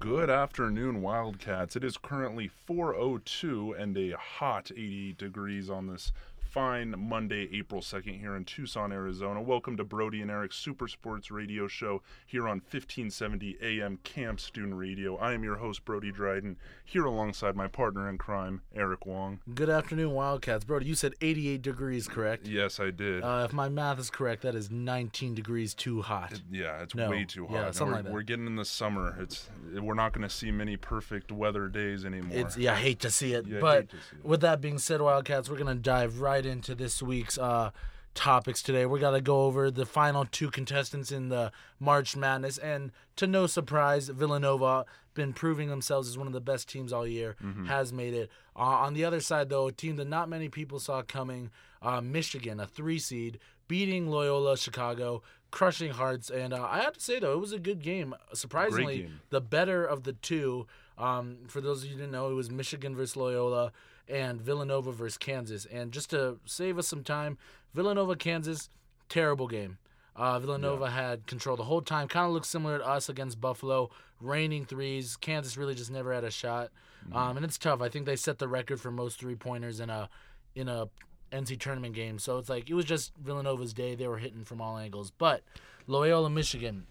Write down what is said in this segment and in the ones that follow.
Good afternoon, Wildcats. It is currently 4:02 and a hot 88 degrees on this fine Monday, April 2nd, here in Tucson, Arizona. Welcome to Brody and Eric's Super Sports Radio Show here on 1570 AM KAMP Student Radio. I am your host, Brody Dryden, here alongside my partner in crime, Eric Wong. Good afternoon, Wildcats. Brody, you said 88 degrees, correct? Yes, I did. Uh, if my math is correct, that is 19 degrees too hot. yeah, it's no. way too hot. Yeah, something we're, like that. we're getting in the summer. It's we're not going to see many perfect weather days anymore. It's yeah, I hate to see it. Yeah, but see it. with that being said, Wildcats, we're gonna dive right into this week's uh, topics today. We're gonna go over the final two contestants in the March Madness, and to no surprise, Villanova been proving themselves as one of the best teams all year. Mm-hmm. Has made it. Uh, on the other side, though, a team that not many people saw coming, uh, Michigan, a three seed, beating Loyola Chicago. Crushing hearts, and uh, I have to say though, it was a good game. Surprisingly, game. the better of the two. Um, for those of you who didn't know, it was Michigan versus Loyola and Villanova versus Kansas. And just to save us some time, Villanova Kansas, terrible game. Uh, Villanova had control the whole time. Kind of looks similar to us against Buffalo, raining threes. Kansas really just never had a shot, um, and it's tough. I think they set the record for most three pointers in a in a NC tournament game. So it's like it was just Villanova's day. They were hitting from all angles. But Loyola, Michigan,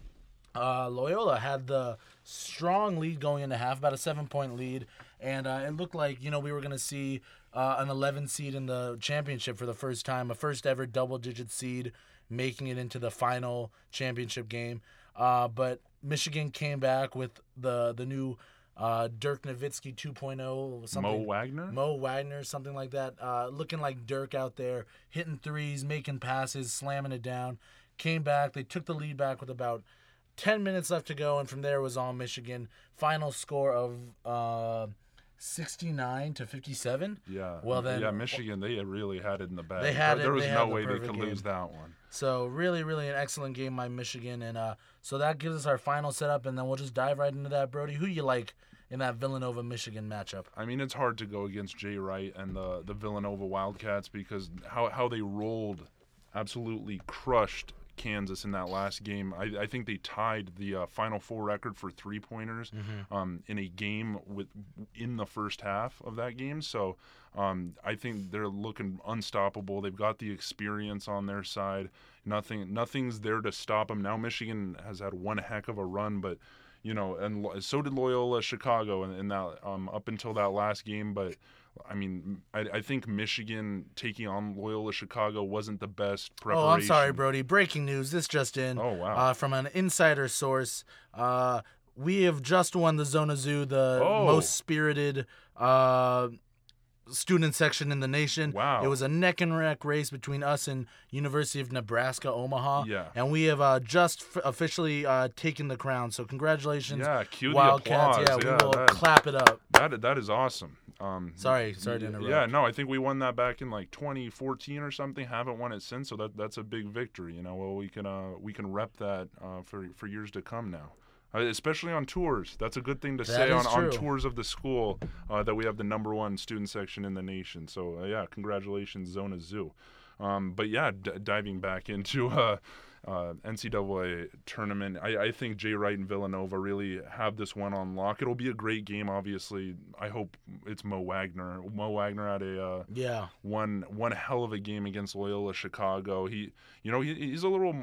uh, Loyola had the strong lead going into half, about a seven point lead, and uh, it looked like you know we were going to see uh, an 11 seed in the championship for the first time, a first ever double digit seed making it into the final championship game. Uh, but Michigan came back with the the new uh, Dirk Nowitzki 2.0, something Mo Wagner. Mo Wagner, something like that. Uh, looking like Dirk out there, hitting threes, making passes, slamming it down. Came back. They took the lead back with about 10 minutes left to go, and from there it was all Michigan. Final score of uh, 69 to 57. Yeah. Well, then- yeah, Michigan, they really had it in the bag. They had there, it- there was no the way they could lose that one. So really, really an excellent game by Michigan, and uh, so that gives us our final setup, and then we'll just dive right into that. Brody, who do you like in that Villanova Michigan matchup? I mean, it's hard to go against Jay Wright and the the Villanova Wildcats because how how they rolled, absolutely crushed Kansas in that last game. I, I think they tied the uh, Final Four record for three pointers um, in a game with in the first half of that game. So um, I think they're looking unstoppable. They've got the experience on their side. Nothing nothing's there to stop them. Now Michigan has had one heck of a run, but you know, and so did Loyola Chicago in, in that um, up until that last game. But I mean, I, I think Michigan taking on Loyola Chicago wasn't the best preparation. Oh, I'm sorry, Brody. Breaking news. This just in. Oh, wow. Uh, from an insider source, uh, we have just won the Zona Zoo, the Oh. most spirited uh, student section in the nation. Wow. It was a neck and neck race between us and University of Nebraska Omaha. Yeah. And we have uh, just f- officially uh, taken the crown. So congratulations, Yeah, cue the applause. Yeah, Yeah, we will that- clap it up. That that is awesome. Um, Sorry, sorry to interrupt. Yeah, no, I think we won that back in like 2014 or something. Haven't won it since, so that that's a big victory. You know, well we can uh, we can rep that uh, for for years to come now. Uh, especially on tours, that's a good thing to That say on, on tours of the school uh, that we have the number one student section in the nation. So uh, yeah, congratulations, Zona Zoo. Um, but yeah, d- diving back into uh, uh, NCAA tournament, I, I think Jay Wright and Villanova really have this one on lock. It'll be a great game. Obviously, I hope it's Mo Wagner. Mo Wagner had a uh, Yeah. one one hell of a game against Loyola Chicago. He, you know, he, he's a little,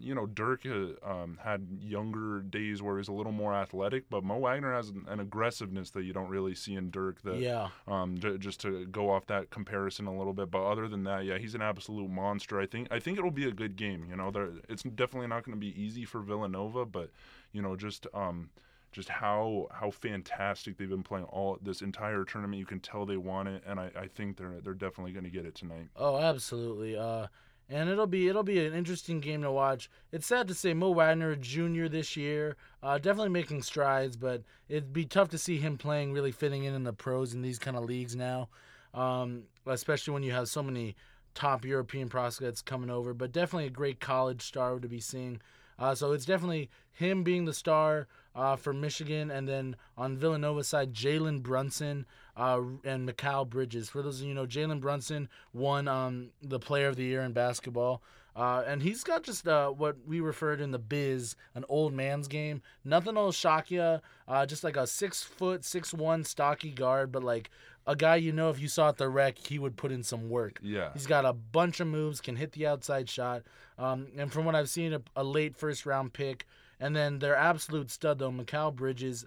you know, Dirk uh, um, had younger days where he's a little more athletic, but Mo Wagner has an, an aggressiveness that you don't really see in Dirk. That, Yeah. um, j- just to go off that comparison a little bit, but other than that, yeah, he's an absolute monster. I think I think it'll be a good game. You know, there, it's definitely not going to be easy for Villanova, but you know, just um, just how how fantastic they've been playing all this entire tournament. You can tell they want it, and I, I think they're they're definitely going to get it tonight. Oh, absolutely. Uh, and it'll be it'll be an interesting game to watch. It's sad to say Mo Wagner, junior this year, uh, definitely making strides, but it'd be tough to see him playing really fitting in in the pros in these kind of leagues now, um, especially when you have so many top European prospects coming over. But definitely a great college star to be seeing. Uh, so it's definitely him being the star uh, for Michigan, and then on Villanova's side, Jalen Brunson uh, and Mikal Bridges. For those of you know, Jalen Brunson won um, the Player of the Year in basketball. Uh, and he's got just uh, what we referred in the biz an old man's game. Nothing will shock you. Uh, just like a six foot, six one stocky guard, but like a guy you know if you saw at the rec, he would put in some work. Yeah. He's got a bunch of moves, can hit the outside shot. Um, and from what I've seen, a, a late first round pick. And then their absolute stud, though, Mikal Bridges,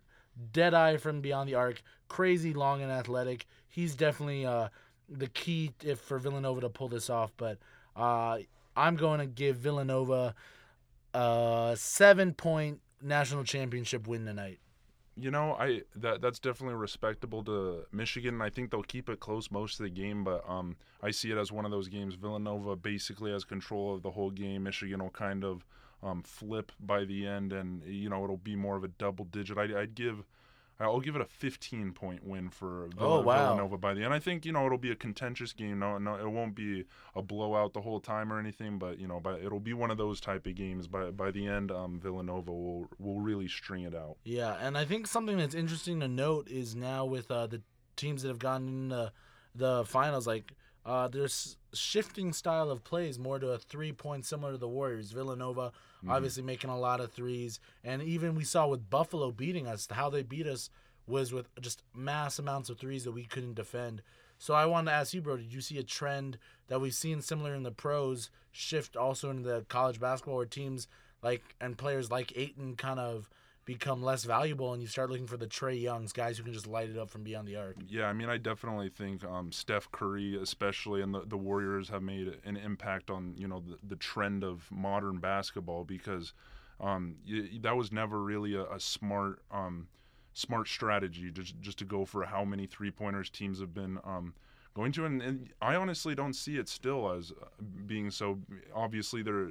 dead eye from beyond the arc, crazy long and athletic. He's definitely uh, the key if for Villanova to pull this off. But uh, I'm going to give Villanova a seven point national championship win tonight. You know, I that that's definitely respectable to Michigan. I think they'll keep it close most of the game, but um, I see it as one of those games. Villanova basically has control of the whole game. Michigan will kind of um, flip by the end, and you know it'll be more of a double digit. I'd, I'd give I'll give it a 15 point win for Oh, wow. Villanova by the end. I think you know it'll be a contentious game. No, no, it won't be a blowout the whole time or anything. But you know, but it'll be one of those type of games. By by the end, um, Villanova will will really string it out. Yeah, and I think something that's interesting to note is now with uh, the teams that have gotten in the, the finals, like uh, there's shifting style of plays more to a three point similar to the Warriors. Villanova obviously making a lot of threes, and even we saw with Buffalo beating us, how they beat us was with just mass amounts of threes that we couldn't defend. So I wanted to ask you, bro, did you see a trend that we've seen similar in the pros shift also into the college basketball where teams like and players like Ayton kind of become less valuable and you start looking for the Trae Youngs, guys who can just light it up from beyond the arc. Yeah, I mean, I definitely think um, Steph Curry, especially, and the, the Warriors have made an impact on you know the, the trend of modern basketball because um, y- that was never really a, a smart um, smart strategy just just to go for how many three pointers teams have been um, going to, and, and I honestly don't see it still as uh, being so. Obviously, they're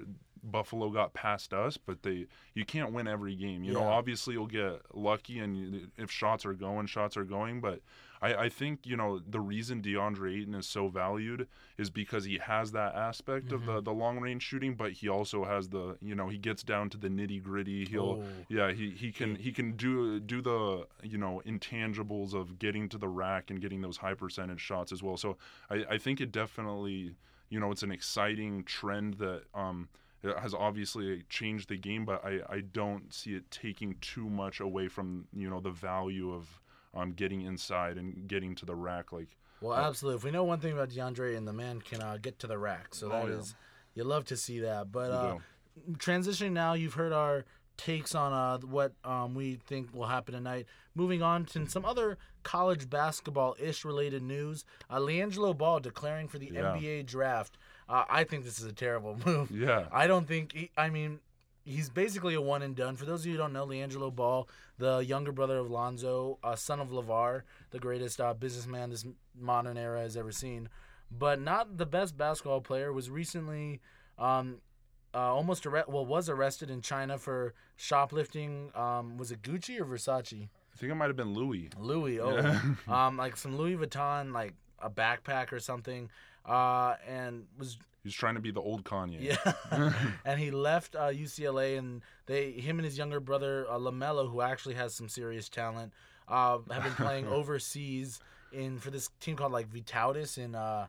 Buffalo got past us, but they you can't win every game. You know, obviously you'll get lucky, and you- if shots are going, shots are going. But I, I think you know the reason DeAndre Ayton is so valued is because he has that aspect of the the long range shooting, but he also has the you know he gets down to the nitty gritty. He'll Oh. yeah he he can he can do do the you know intangibles of getting to the rack and getting those high percentage shots as well. So I, I think it definitely you know it's an exciting trend that um has obviously changed the game, but I, I don't see it taking too much away from you know the value of um getting inside and getting to the rack like Well, absolutely. If we know one thing about DeAndre and the man can uh, get to the rack, so that Oh, is you love to see that. But uh, transitioning now, you've heard our takes on uh, what um, we think will happen tonight. Moving on to some other college basketball ish related news. Uh, LiAngelo Ball declaring for the Yeah. NBA draft. Uh, I think this is a terrible move. yeah I don't think. He, I mean, he's basically a one and done. For those of you who don't know, LiAngelo Ball, the younger brother of Lonzo, uh, son of LeVar, the greatest uh, businessman this modern era has ever seen, but not the best basketball player. Was recently. Um, uh, almost arre- well was arrested in China for shoplifting. Um, was it Gucci or Versace? I think it might have been Louis Louis. Oh, Yeah. um, like some Louis Vuitton, like a backpack or something. Uh, and was he's trying to be the old Kanye yeah, and he left uh, UCLA, and they, him and his younger brother uh, Lamelo, who actually has some serious talent, uh, have been playing overseas in for this team called like Vytautas in uh,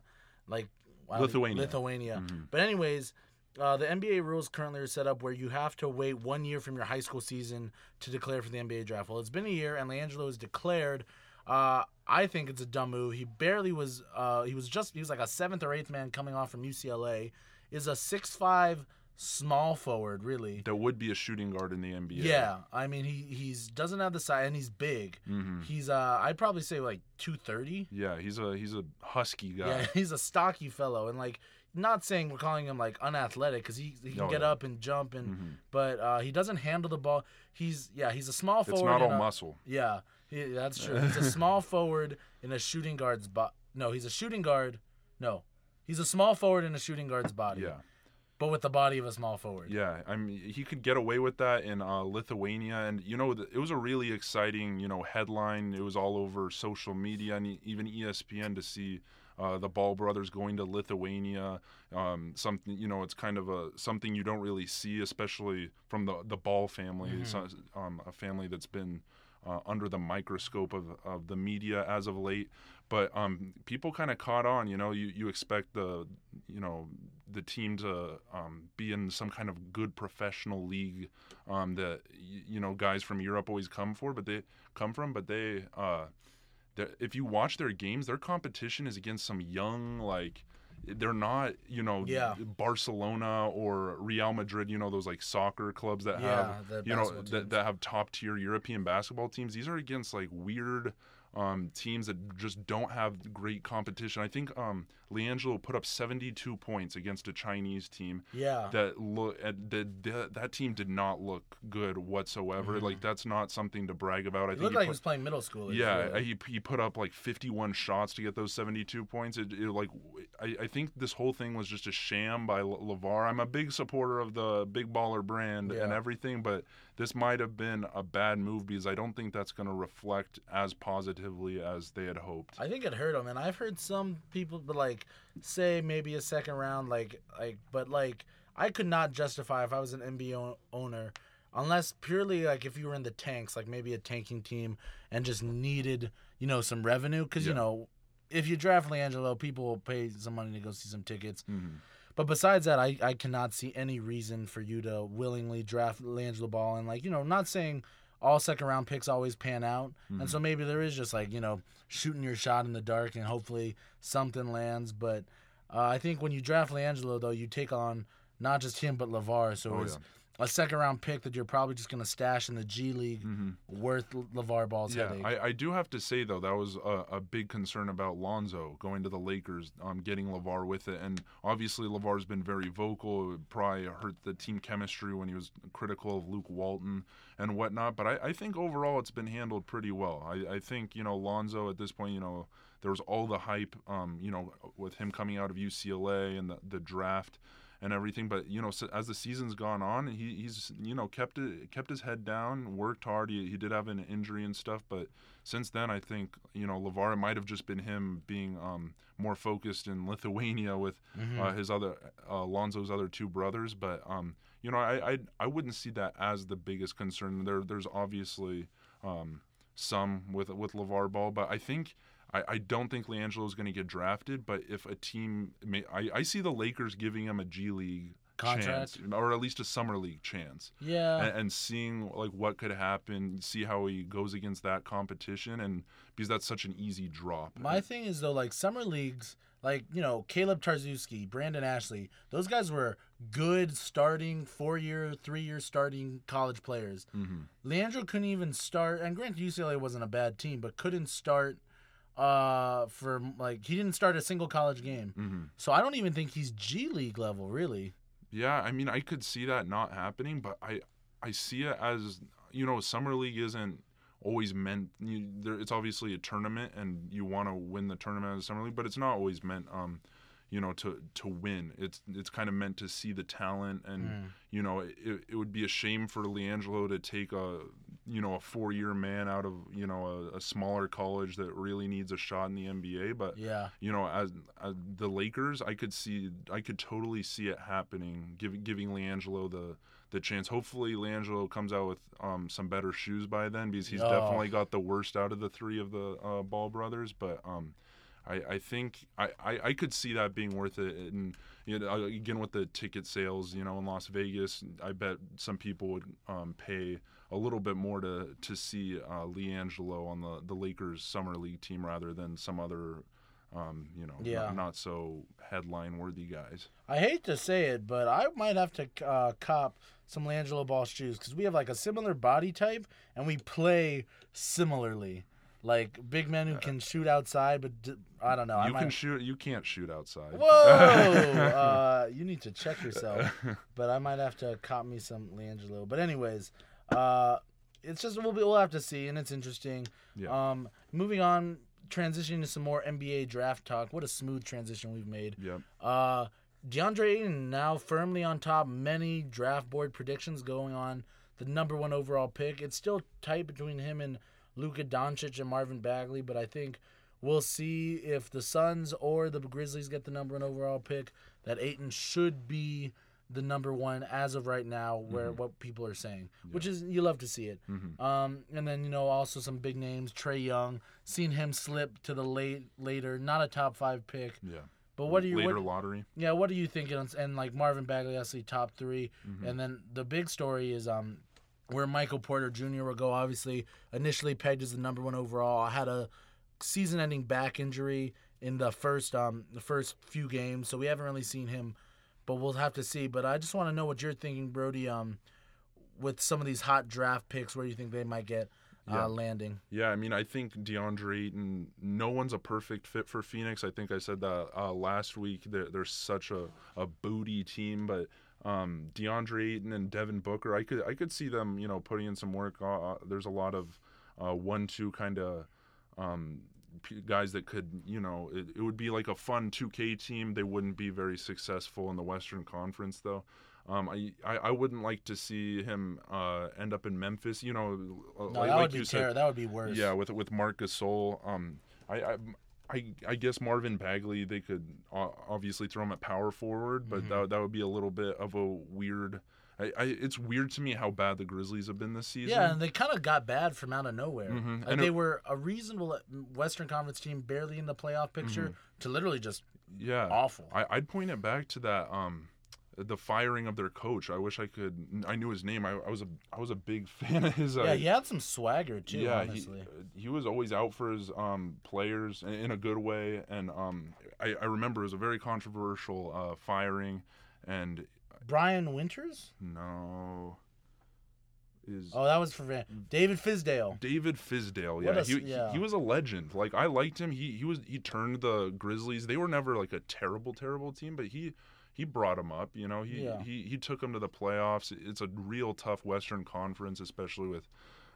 like Lithuania. Lithuania. Mhm. But anyways. Uh, the NBA rules currently are set up where you have to wait one year from your high school season to declare for the NBA draft. Well, it's been a year, and LiAngelo is declared. Uh, I think it's a dumb move. He barely was. Uh, he was just. He was like a seventh or eighth man coming off from UCLA. Is a six five small forward, really. that would be a shooting guard in the NBA Yeah, I mean he he's doesn't have the size and he's big. hmm He's uh I'd probably say like two thirty. yeah he's a he's a husky guy Yeah, he's a stocky fellow, and like not saying we're calling him like unathletic because he he can Oh, get yeah. up and jump and Mhm. but uh, he doesn't handle the ball. He's yeah he's a small forward. it's not all a- muscle Yeah, he, that's true. He's a small forward in a shooting guard's body. No, he's a shooting guard. No, he's a small forward in a shooting guard's body. yeah but with the body of a small forward. Yeah, I mean, he could get away with that in uh, Lithuania, and you know, it was a really exciting, you know, headline. It was all over social media and even ESPN to see uh, the Ball brothers going to Lithuania. Um, something, you know, it's kind of a something you don't really see, especially from the the Ball family, Mhm. so, um, a family that's been uh, under the microscope of, of the media as of late. But um, people kind of caught on. You know, you, you expect the you know the team to um, be in some kind of good professional league um, that you know guys from Europe always come for, but they come from. But they, uh, if you watch their games, their competition is against some young like. They're not, you know, Yeah. Barcelona or Real Madrid. You know those like soccer clubs that Yeah, have, you know, that, that have top tier European basketball teams. These are against like weird um, teams that just don't have great competition. I think um, LiAngelo put up 72 points against a Chinese team Yeah. that look at that, that that team did not look good whatsoever. Like that's not something to brag about. I It think looked he like he was playing middle school. yeah, he, he put up like 51 shots to get those 72 points. It, it like I, I think this whole thing was just a sham by Le- Levar. I'm a big supporter of the big baller brand and everything, but this might have been a bad move because I don't think that's going to reflect as positively as they had hoped. I think it hurt him, and I've heard some people, but like, say maybe a second round, like, like, but like, I could not justify if I was an NBA owner, unless purely like if you were in the tanks, like maybe a tanking team, and just needed, you know, some revenue, because you know, if you draft LiAngelo, people will pay some money to go see some tickets. Mhm. But besides that, I, I cannot see any reason for you to willingly draft Langelo Ball. And, like, you know, not saying all second round picks always pan out. And so maybe there is just, like, you know, shooting your shot in the dark and hopefully something lands. But uh, I think when you draft Langelo, though, you take on not just him, but LeVar. So Oh, it's a second round pick that you're probably just going to stash in the G League worth LeVar Ball's Yeah, headache. I, I do have to say though that was a, a big concern about Lonzo going to the Lakers, um, getting Levar with it, and obviously Levar's been very vocal. It probably hurt the team chemistry when he was critical of Luke Walton and whatnot. But I, I think overall it's been handled pretty well. I, I think you know Lonzo at this point, you know, there was all the hype, um, you know, with him coming out of UCLA and the, the draft and everything. But you know, so as the season's gone on, he, he's you know kept it kept his head down, worked hard. He, he did have an injury and stuff, but since then, I think you know Levar might have just been him being um, more focused in Lithuania with uh, his other uh, Lonzo's other two brothers. But um, you know, I, I I wouldn't see that as the biggest concern. There there's obviously um, some with with Levar Ball, but I think. I, I don't think LiAngelo is going to get drafted, but if a team, may, I, I see the Lakers giving him a G League Contract? chance, or at least a summer league chance, yeah. and, and seeing like what could happen, see how he goes against that competition, and because that's such an easy drop. My thing is though, like summer leagues, like you know Kaleb Tarczewski, Brandon Ashley, those guys were good starting four year, three year starting college players. Mhm. Leandro couldn't even start, and granted UCLA wasn't a bad team, but couldn't start uh for like he didn't start a single college game. Mhm. So I don't even think he's G League level really. Yeah, I mean, I could see that not happening, but I, I see it as you know, summer league isn't always meant. You, there, it's obviously a tournament, and you want to win the tournament of the summer league, but it's not always meant, um, you know, to to win. It's it's kind of meant to see the talent, and you know, it, it would be a shame for LiAngelo to take a you know a four year man out of you know a, a smaller college that really needs a shot in the NBA, but Yeah. you know, as, as the Lakers, I could see, I could totally see it happening, giving giving LiAngelo the the chance. Hopefully, LiAngelo comes out with um, some better shoes by then, because he's Oh. definitely got the worst out of the three of the uh, Ball brothers. But um, I, I think I, I, I could see that being worth it. And you know, again, with the ticket sales, you know, in Las Vegas, I bet some people would um, pay a little bit more to to see uh, LiAngelo on the the Lakers summer league team rather than some other. Um, you know, Yeah. not, not so headline worthy guys. I hate to say it, but I might have to uh, cop some Langelo Ball shoes because we have like a similar body type and we play similarly. Like big men who can shoot outside, but d- I don't know. I you might... can shoot. You can't shoot outside. Whoa! uh, you need to check yourself. But I might have to cop me some Langelo. But anyways, uh, it's just we'll be, we'll have to see, and it's interesting. Yeah. Um, moving on, transitioning to some more NBA draft talk. What a smooth transition we've made. Yeah. Uh, DeAndre Ayton now firmly on top. Many draft board predictions going on. The number one overall pick. It's still tight between him and Luka Doncic and Marvin Bagley, but I think we'll see if the Suns or the Grizzlies get the number one overall pick. That Ayton should be the number one as of right now, where Mm-hmm. what people are saying, which is you love to see it. Um, and then you know also some big names, Trae Young, seen him slip to the late later, not a top five pick. Yeah. But what do you Later what, lottery. yeah, what are you thinking? And- And like Marvin Bagley, I see top 3 Mm-hmm. and then the big story is um where Michael Porter Jr. will go. Obviously, initially pegged as the number one overall, I had a season-ending back injury in the first um the first few games, so we haven't really seen him. But we'll have to see. But I just want to know what you're thinking, Brody. Um, with some of these hot draft picks, where do you think they might get Yeah. uh, landing? Yeah, I mean, I think DeAndre Ayton, no one's a perfect fit for Phoenix. I think I said that uh, last week. They're, they're such a, a booty team, but um, DeAndre Ayton and Devin Booker, I could I could see them, you know, putting in some work. Uh, uh, there's a lot of uh, one-two kind of um, p- guys that could, you know, it, it would be like a fun 2K team. They wouldn't be very successful in the Western Conference, though. Um, I, I I wouldn't like to see him uh, end up in Memphis. You know, No, like, that like would be you said, ter- That would be worse. yeah, with with Marc Gasol. Um, I, I I I guess Marvin Bagley. They could obviously throw him at power forward, but Mm-hmm. that that would be a little bit of a weird. I, I it's weird to me how bad the Grizzlies have been this season. Yeah, and they kind of got bad from out of nowhere. Mhm. Like And they it- were a reasonable Western Conference team, barely in the playoff picture, to literally just yeah. awful. I, I'd point it back to that um the firing of their coach. I wish I could. I knew his name. I, I was a I was a big fan of his. Uh, yeah, he had some swagger too. yeah, he, honestly, he was always out for his um, players in, in a good way, and um, I, I remember it was a very controversial uh, firing, and Brian Winters. no, is Oh, that was for Van- David Fizdale. David Fizdale. Yeah, a- he, he- yeah. he was a legend. Like I liked him. He he was he turned the Grizzlies. They were never like a terrible terrible team, but he. He brought him up, you know. He, Yeah. he he took him to the playoffs. It's a real tough Western Conference, especially with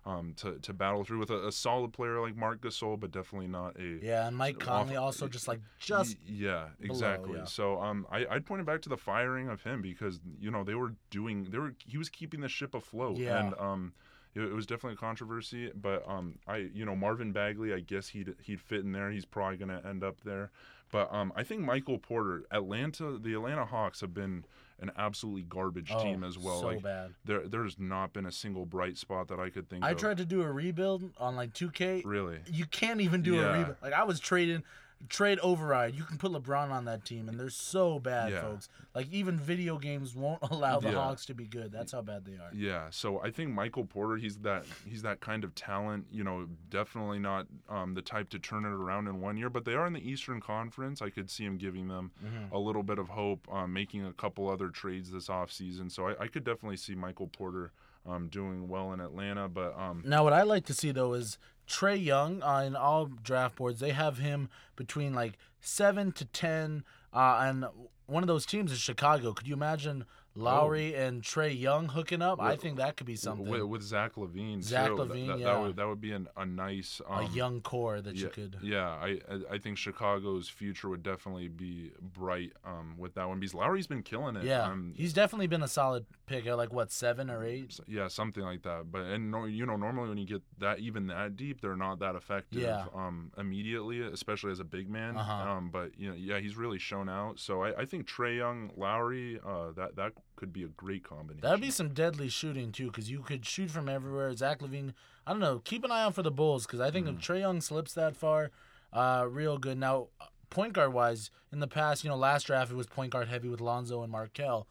um, to to battle through with a, a solid player like Marc Gasol, but definitely not a Yeah, and Mike Off- Conley also just like just yeah exactly yeah. so um I, i'd point it back to the firing of him because you know they were doing they were he was keeping the ship afloat Yeah. and um it, it was definitely a controversy but um i you know marvin bagley i guess he'd he'd fit in there he's probably going to end up there but um i think michael porter atlanta the atlanta hawks have been an absolutely garbage oh, team as well So like bad. there there's not been a single bright spot that i could think of. I of tried to do a rebuild on like 2K. really You can't even do a rebuild. Like I was trading trade override. You can put LeBron on that team, and they're so bad, Yeah. folks. Like even video games won't allow the Yeah. Hawks to be good. That's how bad they are. Yeah, so I think Michael Porter, he's that he's that kind of talent. You know, definitely not um, the type to turn it around in one year. But they are in the Eastern Conference. I could see him giving them Mm-hmm. a little bit of hope, um, making a couple other trades this offseason. So I, I could definitely see Michael Porter um, doing well in Atlanta. But um, Now, what I like to see though is Trae Young uh, in all draft boards. They have him between like seven to ten, uh, and one of those teams is Chicago. Could you imagine Lauri and Trae Young hooking up? I think that could be something. with, with Zach LaVine, Zach too, that- LaVine, that, yeah. that would that would be an, a nice a um, young core that yeah, you could. Yeah, I I- I think Chicago's future would definitely be bright um, with that one because Lauri's been killing it. Yeah, Um, he's definitely been a solid pick at like what seven or eight. Yeah, something like that. But and no, you know, normally when you get that even that deep, they're not that effective Yeah. um, immediately, especially as a big man. Uh-huh. Um, but you know, yeah, he's really shown out. So I, I think Trae Young, Lauri, uh, that that could be a great combination. That'd be some deadly shooting too, because you could shoot from everywhere. Zach LaVine, I don't know. Keep an eye out for the Bulls, because I think Mm-hmm. if Trae Young slips that far, uh, real good. Now, uh, point guard wise, in the past, you know, last draft it was point guard heavy with Lonzo and Markelle.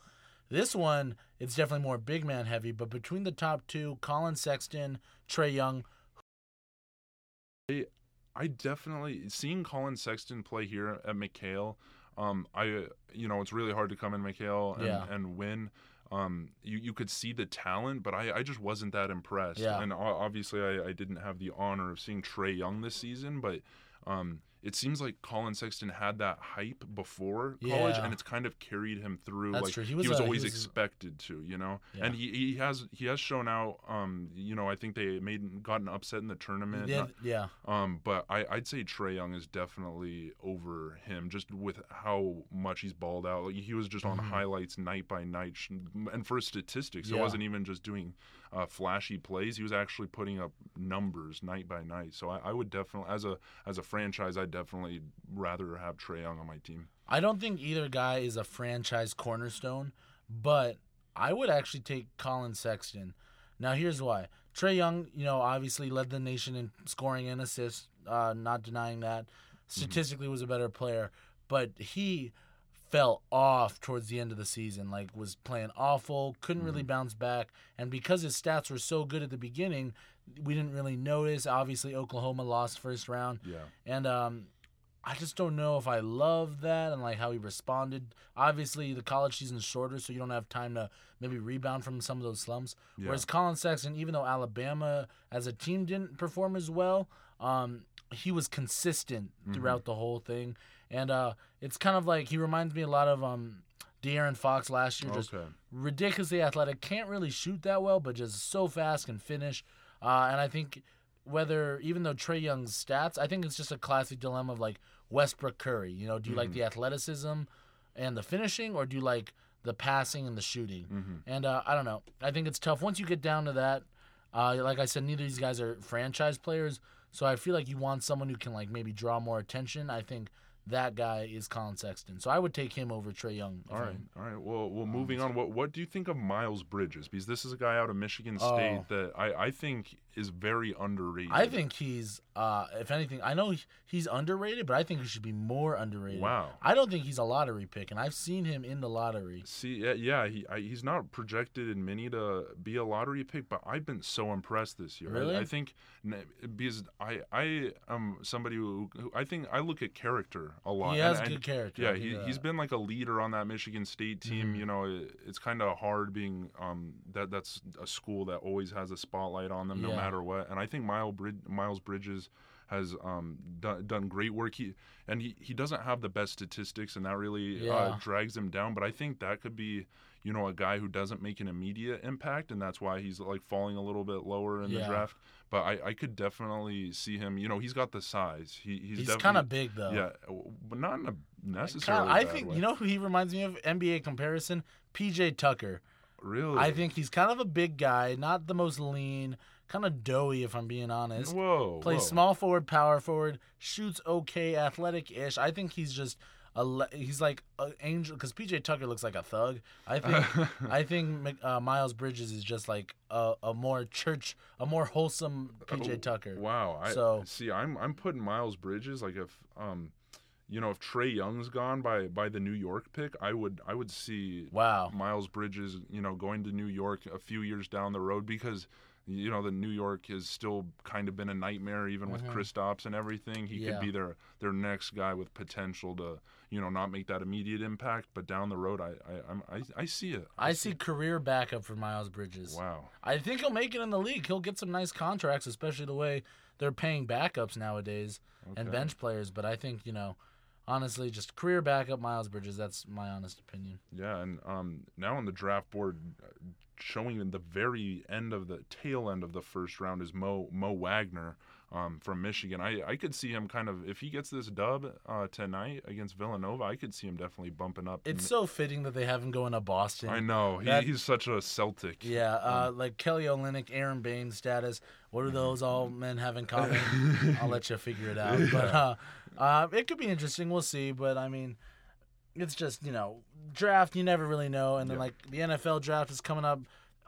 This one, it's definitely more big man heavy. But between the top two, Collin Sexton, Trae Young, I definitely seeing Collin Sexton play here at McKale. Um, I you know it's really hard to come in McKale and, Yeah. and win. Um, you you could see the talent, but I, I just wasn't that impressed. Yeah. And obviously I, I didn't have the honor of seeing Trae Young this season, but um, it seems like Collin Sexton had that hype before college, Yeah. and it's kind of carried him through. That's like true. He was a- he always was- expected to, you know. Yeah. And he, he has he has shown out. Um, you know, I think they made got an upset in the tournament. yeah, Not- yeah, um, but I, I'd say Trae Young is definitely over him, just with how much he's balled out. Like, he was just on highlights night by night, and for statistics, Mm-hmm. Yeah. it wasn't even just doing uh, flashy plays. He was actually putting up numbers night by night. So I, I would definitely, as a as a franchise, I'd definitely rather have Trae Young on my team. I don't think either guy is a franchise cornerstone. but I would actually take Collin Sexton. Now here's why. Trae Young, you know, obviously led the nation in scoring and assists. Uh, not denying that. Statistically, was a better player, but he fell off towards the end of the season. Like was playing awful, couldn't really bounce back, and because his stats were so good at the beginning, we didn't really notice. Obviously, Oklahoma lost first round, Yeah. and um, I just don't know if I love that and like how he responded. Obviously, the college season's shorter, so you don't have time to maybe rebound from some of those slumps. Yeah. Whereas Collin Sexton, even though Alabama as a team didn't perform as well, um, he was consistent Mm-hmm. throughout the whole thing, and uh, it's kind of like he reminds me a lot of um, De'Aaron Fox last year. Just Okay. ridiculously athletic, can't really shoot that well, but just so fast can finish. Uh, and I think whether even though Trae Young's stats, I think it's just a classic dilemma of like Westbrook Curry. You know, do you like Mm-hmm. the athleticism and the finishing, or do you like the passing and the shooting? Mm-hmm. And uh, I don't know. I think it's tough once you get down to that. Uh, like I said, neither of these guys are franchise players, so I feel like you want someone who can like maybe draw more attention. I think that guy is Collin Sexton, so I would take him over Trae Young. All right, I'm- all right. Well, well, moving on. What what do you think of Miles Bridges? Because this is a guy out of Michigan oh. State Oh. that I, I think is very underrated. I think he's, uh, if anything, I know he's underrated, but I think he should be more underrated. Wow. I don't think he's a lottery pick, and I've seen him in the lottery. See, yeah, yeah he I, he's not projected in many to be a lottery pick, but I've been so impressed this year. I- Really? I, think because I I am somebody who, who I think I look at character a lot. He has and- good character. Yeah, he, you been like a leader on that Michigan State team. Mhm. You know, it, it's kind of hard being um, that that's a school that always has a spotlight on them no Yeah. Matter what. And I think Miles, Brid- Miles Bridges has um, done, done great work. He and he, he doesn't have the best statistics, and that really uh, drags him down. But I think that could be. You know, a guy who doesn't make an immediate impact, and that's why he's like falling a little bit lower in the draft. But I, I could definitely see him. You know, he's got the size. He, he's, He's kind of big though. yeah, but not in a Kinda- necessarily. I bad think way. you know who he reminds me of NBA comparison. PJ Tucker. Really? I think he's kind of a big guy, not the most lean, kind of doughy if I'm being honest. Whoa. Plays whoa. small forward, power forward, shoots okay, athletic-ish. I think he's just a le- he's like an angel because PJ Tucker looks like a thug. I think I think uh, Miles Bridges is just like a, a more church, a more wholesome PJ Oh, Tucker. Wow. I So- see. I'm I'm putting Miles Bridges like if um, you know, if Trae Young's gone by by the New York pick, I would I would see Wow. Miles Bridges, you know, going to New York a few years down the road because. You know, the New York has still kind of been a nightmare, even with Mhm. Kristaps and everything. He Yeah. could be their their next guy with potential to, you know, not make that immediate impact, but down the road, I I I'm, I, I see it. I see career backup for Miles Bridges. Wow. I think he'll make it in the league. He'll get some nice contracts, especially the way they're paying backups nowadays and bench players. But I think you know, honestly, just career backup Miles Bridges. That's my honest opinion. Yeah, and um, now on the draft board, uh, showing in the very end of the tail end of the first round is Mo Mo Wagner um, from Michigan. I, I could see him kind of if he gets this dub uh, tonight against Villanova, I could see him definitely bumping up. It's so fitting that they have him going to Boston. I know he, that- he's such a Celtic. Yeah, uh, like Kelly Olynyk, Aron Baynes status. What do those all men have in common? I'll let you figure it out. But uh, uh, it could be interesting. We'll see. But I mean, it's just you know draft. You never really know. And then Yeah. like the NFL draft is coming up.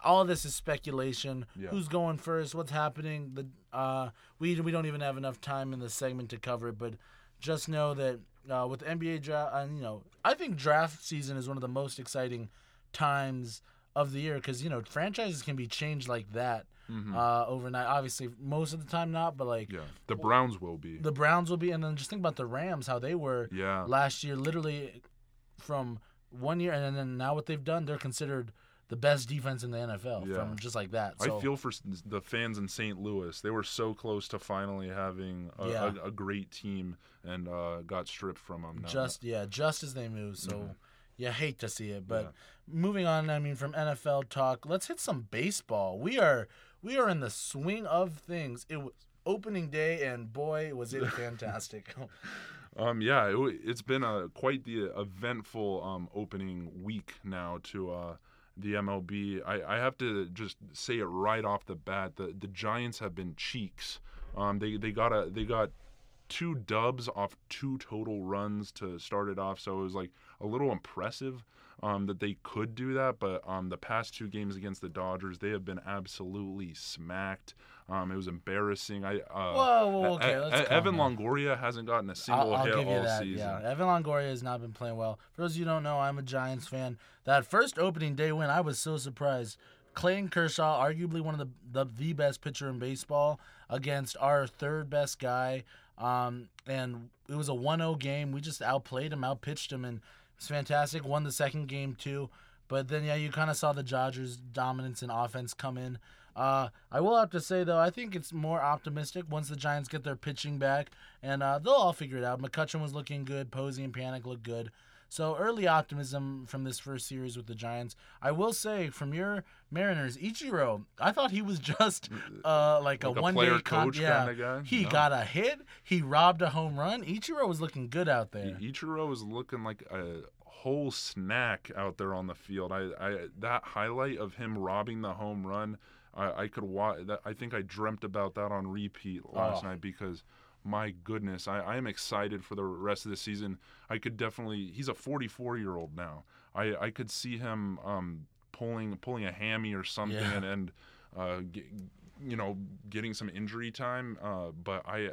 All of this is speculation. Yeah. Who's going first? What's happening? The uh, we we don't even have enough time in the segment to cover it. But just know that uh, with NBA draft, uh, you know, I think draft season is one of the most exciting times of the year because you know franchises can be changed like that Mhm. uh, overnight. Obviously, most of the time not, but like yeah, the Browns will be. the Browns will be, and then just think about the Rams, how they were yeah, last year, literally from one year, and then now what they've done, they're considered the best defense in the NFL Yeah. from just like that. So I feel for the fans in St. Louis. They were so close to finally having a, Yeah. a, a great team and uh, got stripped from them. Now. just yeah, just as they move. So Mhm. you hate to see it, but Yeah. moving on. I mean, from NFL talk, let's hit some baseball. We are we are in the swing of things. It was opening day, and boy, was it fantastic. Um, yeah, it, it's been a quite the eventful um, opening week now to uh, the MLB. I, I have to just say it right off the bat. The the Giants have been cheeks. Um, they they got a they got two dubs off two total runs to start it off, so it was like a little impressive um, that they could do that. But um, the past two games against the Dodgers, they have been absolutely smacked. Um, it was embarrassing. I uh, Whoa, whoa, okay, let's calm Evan. Longoria hasn't gotten a single I'll, I'll hit give you all that. season. Yeah, Evan Longoria has not been playing well. For those of you who don't know, I'm a Giants fan. That first opening day win, I was so surprised. Clayton Kershaw, arguably one of the the, the best pitcher in baseball, against our third best guy. Um, and it was a 1-0 game. We just outplayed him, outpitched him, and it was fantastic. Won the second game too. But then, yeah, you kind of saw the Dodgers' dominance in offense come in. Uh, I will have to say though, I think it's more optimistic once the Giants get their pitching back, and uh, they'll all figure it out. McCutcheon was looking good, Posey and Panik looked good, so early optimism from this first series with the Giants. I will say, from your Mariners, Ichiro, I thought he was just uh, like, Like a a one day con- coach yeah. kinda guy? He No. got a hit, he robbed a home run. Ichiro was looking good out there. Ichiro was looking like a whole snack out there on the field. I, I that highlight of him robbing the home run, I, I could watch. That, I think I dreamt about that on repeat last Oh. night because. My goodness, I, I am excited for the rest of the season. I could definitely. He's a 44 year old now. I, I could see him um, pulling pulling a hammy or something Yeah. and, and uh, get, you know getting some injury time. Uh, but I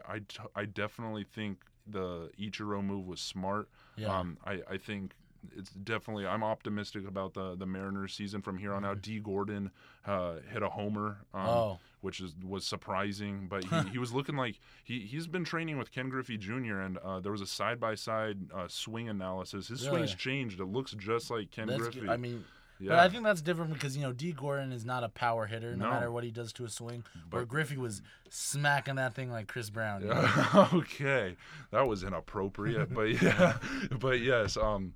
I definitely think the Ichiro move was smart. Yeah. Um, I, I think it's definitely I'm optimistic about the the Mariners season from here on out. Dee Gordon uh, hit a homer, um, Mm-hmm. Oh. which is was surprising, but he, he was looking like he he's been training with Ken Griffey Jr. and uh, there was a side by side swing analysis. His swing's changed. It looks just like Ken That's Griffey. good. I mean, yeah. But I think that's different because you know Dee Gordon is not a power hitter, no, No. matter what he does to a swing. Where But- Griffey was smacking that thing like Chris Brown. Yeah, okay, that was inappropriate, but yeah, but yes. Um,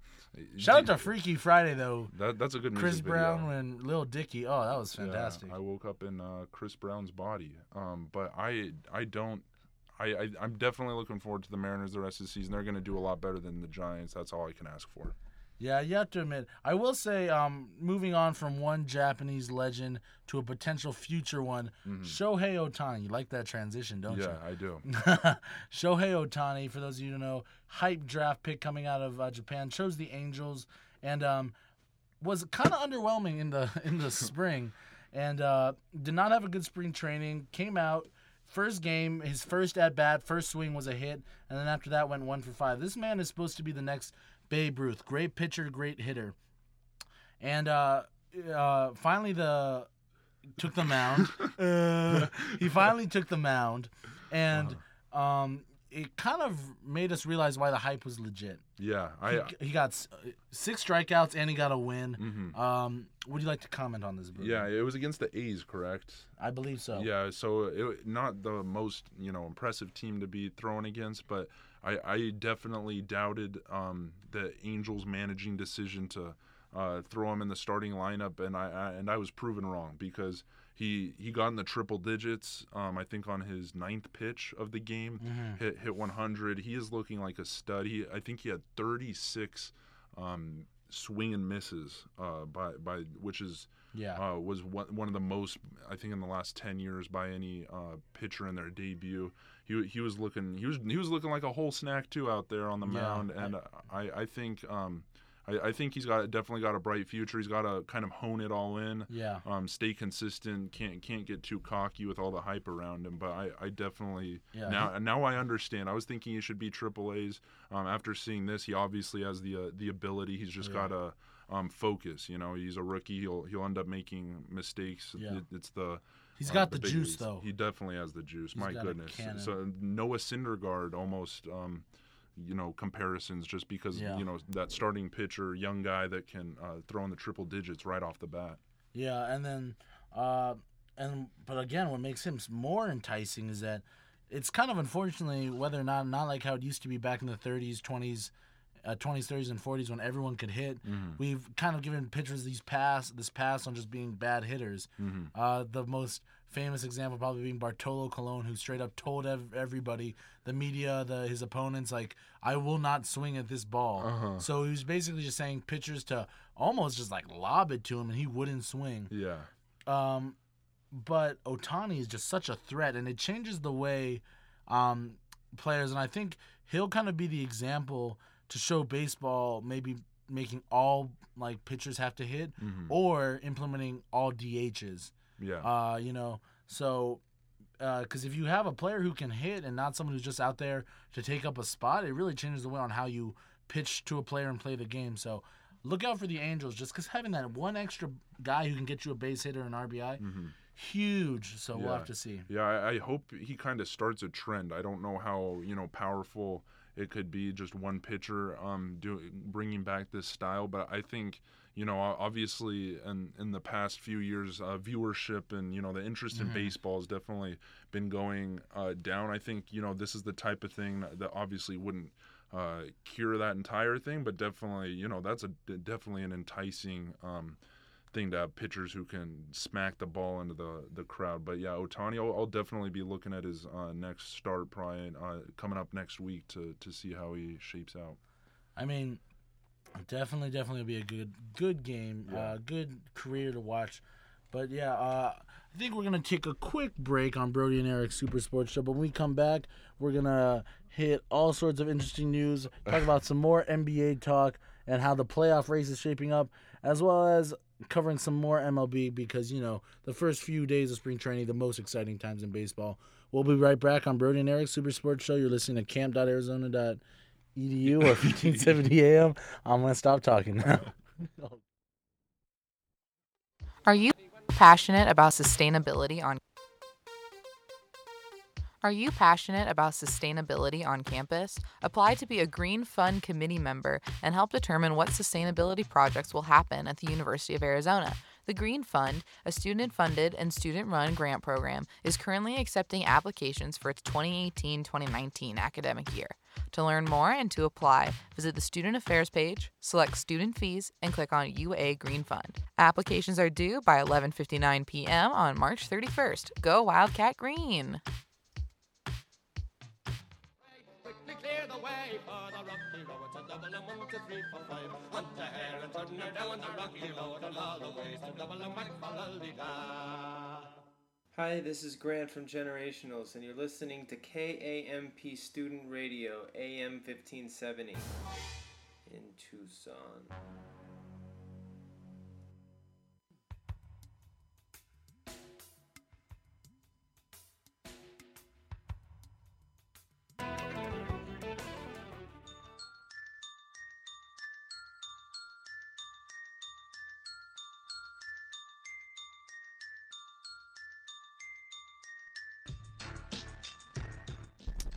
Shout out to Freaky Friday though. that. That's a good Chris Brown and Lil Dicky. Oh, that was Yeah, fantastic. I woke up in uh, Chris Brown's body. Um, but I I don't. I, I I'm definitely looking forward to the Mariners the rest of the season. They're going to do a lot better than the Giants. That's all I can ask for. Yeah, you have to admit. I will say, um, moving on from one Japanese legend to a potential future one, Shohei Ohtani. You like that transition, don't Mm-hmm. yeah, I do. you? Shohei Ohtani, for those of you who know, hype draft pick coming out of uh, Japan, chose the Angels, and um, was kind of underwhelming in the in the spring, and uh, did not have a good spring training. Came out. First game, his first at bat, first swing was a hit, and then after that went one for five. This man is supposed to be the next Babe Ruth. Great pitcher, great hitter. And uh, uh, finally, the took the mound. Uh, he finally took the mound, and um, it kind of made us realize why the hype was legit. Yeah, He, I. he got s- six strikeouts and he got a win. mhm. Um, would you like to comment on this? Bruno? Yeah, it was against the A's, correct? I believe so. Yeah, so it, not the most you know impressive team to be thrown against, but I, I definitely doubted um, the Angels' managing decision to uh, throw him in the starting lineup, and I, I and I was proven wrong because he he got in the triple digits. Um, I think on his ninth pitch of the game, Mhm. hit hit 100. He is looking like a stud. He I think he had 36 um, swing and misses uh, by by which is Yeah. uh, was one, one of the most I think in the last ten years by any uh, pitcher in their debut. He he was looking he was he was looking like a whole snack too out there on the Yeah, mound, and I I think um I, I think he's got definitely got a bright future. He's got to kind of hone it all in. yeah. Um, stay consistent. Can't can't get too cocky with all the hype around him. But I, I definitely Yeah, now now I understand. I was thinking he should be triple A's. Um, after seeing this, he obviously has the uh, the ability. He's just Yeah. got to um, focus. You know, he's a rookie. He'll he'll end up making mistakes. Yeah. It, it's the He's uh, got the, big juice leagues. though. He definitely has the juice. He's My goodness. So Noah Syndergaard almost. Um, you know comparisons just because Yeah. you know that starting pitcher, young guy that can uh, throw in the triple digits right off the bat. Yeah, and then, uh, and but again, what makes him more enticing is that it's kind of unfortunately whether or not not like how it used to be back in the 30s, 20s, uh, 20s, 30s, and 40s when everyone could hit. We've kind of given pitchers these pass this pass on just being bad hitters. Mhm. Uh, the most famous example probably being Bartolo Colon, who straight up told ev- everybody, the media, the his opponents, like, "I will not swing at this ball." Uh-huh. So he was basically just saying pitchers to almost just like lob it to him, and he wouldn't swing. Yeah. Um, but Ohtani is just such a threat, and it changes the way um, players, and I think he'll kind of be the example to show baseball maybe making all like pitchers have to hit Mhm. or implementing all DHs. Yeah. Uh, you know, so because if you have a player who can hit and not someone who's just out there to take up a spot, it really changes the way on how you pitch to a player and play the game. So look out for the Angels, just because having that one extra guy who can get you a base hitter and RBI, Mhm. huge. So we'll have to see. Yeah, I, I hope he kind of starts a trend. I don't know how you know powerful it could be just one pitcher um doing bringing back this style, but I think you know obviously in in the past few years uh, viewership and you know the interest in Mhm. baseball has definitely been going uh, down. I think you know this is the type of thing that, that obviously wouldn't uh, cure that entire thing, but definitely you know that's a definitely an enticing. Um, thing to have pitchers who can smack the ball into the the crowd. But yeah, Ohtani, I'll, I'll definitely be looking at his uh, next start, probably uh, coming up next week to to see how he shapes out. I mean, definitely, definitely be a good, good game, Yeah. uh, good career to watch. But yeah, uh, I think we're gonna take a quick break on Brody and Eric's Super Sports Show. But when we come back, we're gonna hit all sorts of interesting news, talk about some more NBA talk and how the playoff race is shaping up, as well as covering some more MLB because you know the first few days of spring training, the most exciting times in baseball. We'll be right back on Brody and Eric's Super Sports Show. You're listening to kamp.arizona.edu or 1570 AM. I'm gonna stop talking now. Are you passionate about sustainability on Are you passionate about sustainability on campus? Apply to be a Green Fund committee member and help determine what sustainability projects will happen at the University of Arizona. The Green Fund, a student funded and student run grant program, is currently accepting applications for its 2018 2019 academic year. To learn more and to apply, visit the Student Affairs page, select Student Fees, and click on UA Green Fund. Applications are due by 11:59 p.m. on March 31st. Go Wildcat Green! Clear the way for the rocky road. A double and one. Hunt hare and turn her down the rocky road. And all the ways to double and whack da Hi, this is Grant from Generationals, and you're listening to KAMP Student Radio, AM 1570, in Tucson.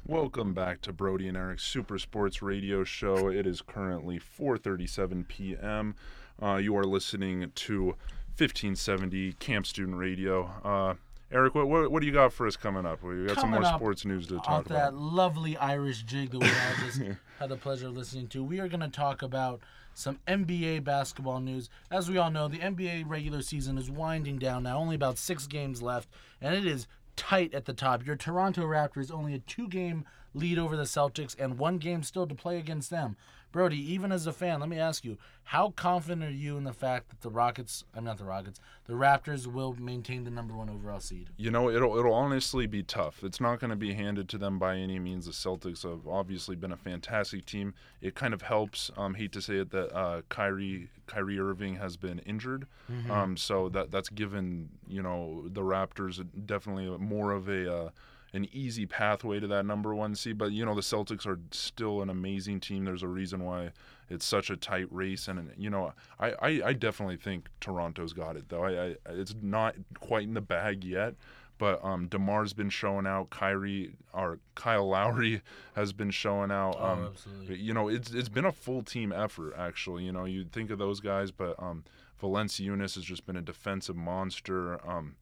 Welcome back to Brody and Eric's Super Sports Radio Show. It is currently 4:37 p.m. Uh, you are listening to 1570 KAMP Student Radio. Uh, Eric, what, what what do you got for us coming up? We got some more sports news to talk about that lovely Irish jig that we had just had the pleasure of listening to, we are going to talk about some NBA basketball news. As we all know, the NBA regular season is winding down now, only about six games left, and it is tight at the top. Your Toronto Raptors only a two game lead over the Celtics and one game still to play against them. Brody, even as a fan, let me ask you, how confident are you in the fact that the Rockets, I'm not the Rockets, the Raptors will maintain the number one overall seed? You know, it'll it'll honestly be tough. It's not going to be handed to them by any means. The Celtics have obviously been a fantastic team. It kind of helps. Um, hate to say it that uh, Kyrie Kyrie Irving has been injured, um, so that that's given you know the Raptors definitely more of a uh, an easy pathway to that number one seed. But you know the Celtics are still an amazing team. There's a reason why it's such a tight race, and you know I, I, I definitely think Toronto's got it though. I, I it's not quite in the bag yet. But um, Demar's been showing out. Kyrie or Kyle Lowry has been showing out. Oh, Um, absolutely. you know, it's it's been a full team effort actually. You know, you think of those guys, but um, Valanciunas has just been a defensive monster. Um,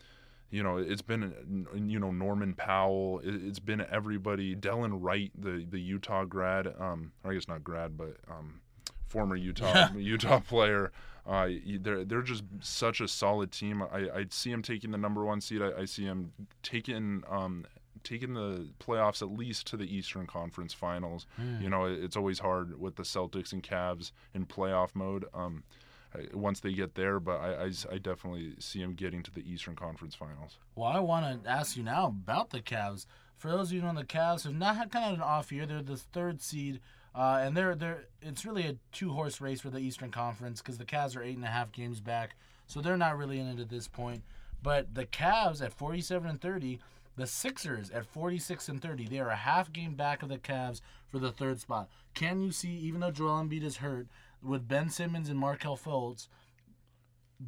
you know, it's been you know Norman Powell. It, it's been everybody. Delon Wright, the the Utah grad. Um, or I guess not grad, but um, former Utah Utah player. Uh, they're they're just such a solid team. I I see him taking the number one seed. I, I see him taking um taking the playoffs at least to the Eastern Conference Finals. You know, it- it's always hard with the Celtics and Cavs in playoff mode. Um, once they get there, but I definitely see them getting to the Eastern Conference Finals. Well, I want to ask you now about the Cavs. for those of you who know the Cavs have not had kind of an off year. They're the third seed, uh, and they're they're it's really a two horse race for the Eastern Conference because the Cavs are eight and a half games back, so they're not really in it at this point. But the Cavs at 47 and 30, the Sixers at 46 and 30, they are a half game back of the Cavs for the third spot. Can you see, even though Joel Embiid is hurt, with Ben Simmons and Markelle Fultz